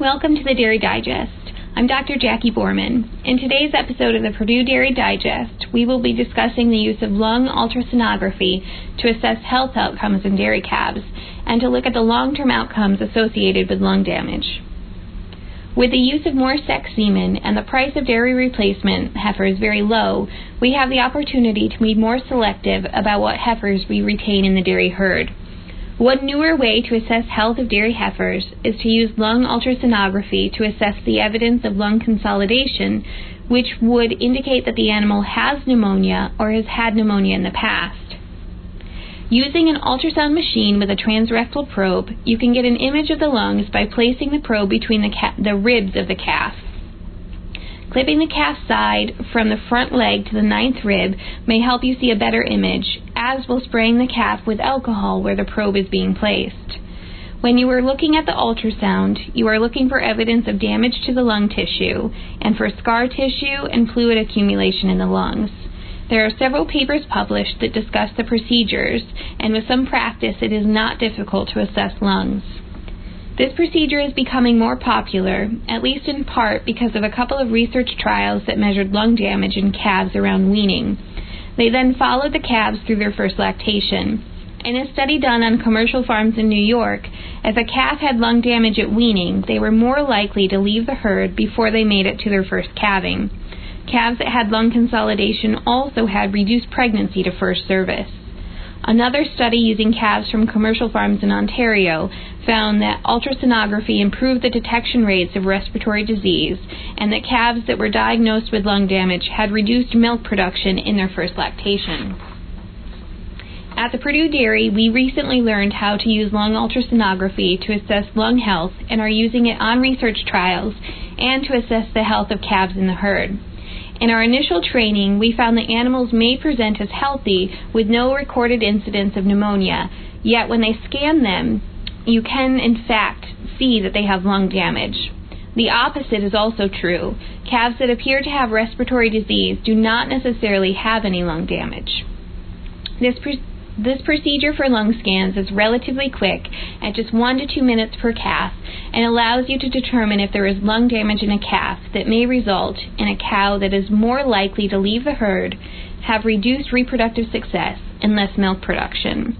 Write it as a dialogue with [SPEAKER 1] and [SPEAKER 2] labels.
[SPEAKER 1] Welcome to the Dairy Digest. I'm Dr. Jackie Boerman. In today's episode of the Purdue Dairy Digest, we will be discussing the use of lung ultrasonography to assess health outcomes in dairy calves and to look at the long term outcomes associated with lung damage. With the use of more sex semen and the price of dairy replacement heifers very low, we have the opportunity to be more selective about what heifers we retain in the dairy herd. One newer way to assess health of dairy heifers is to use lung ultrasonography to assess the evidence of lung consolidation, which would indicate that the animal has pneumonia or has had pneumonia in the past. Using an ultrasound machine with a transrectal probe, you can get an image of the lungs by placing the probe between the, ca- the ribs of the calf. Clipping the calf side from the front leg to the ninth rib may help you see a better image, as will spraying the calf with alcohol where the probe is being placed. When you are looking at the ultrasound, you are looking for evidence of damage to the lung tissue and for scar tissue and fluid accumulation in the lungs. There are several papers published that discuss the procedures, and with some practice, it is not difficult to assess lungs. This procedure is becoming more popular, at least in part because of a couple of research trials that measured lung damage in calves around weaning. They then followed the calves through their first lactation. In a study done on commercial farms in New York, if a calf had lung damage at weaning, they were more likely to leave the herd before they made it to their first calving. Calves that had lung consolidation also had reduced pregnancy to first service. Another study using calves from commercial farms in Ontario found that ultrasonography improved the detection rates of respiratory disease and that calves that were diagnosed with lung damage had reduced milk production in their first lactation. At the Purdue Dairy, we recently learned how to use lung ultrasonography to assess lung health and are using it on research trials and to assess the health of calves in the herd. In our initial training, we found that animals may present as healthy with no recorded incidence of pneumonia, yet when they scan them, you can in fact see that they have lung damage. The opposite is also true. Calves that appear to have respiratory disease do not necessarily have any lung damage. This this procedure for lung scans is relatively quick at just one to two minutes per calf and allows you to determine if there is lung damage in a calf that may result in a cow that is more likely to leave the herd, have reduced reproductive success, and less milk production.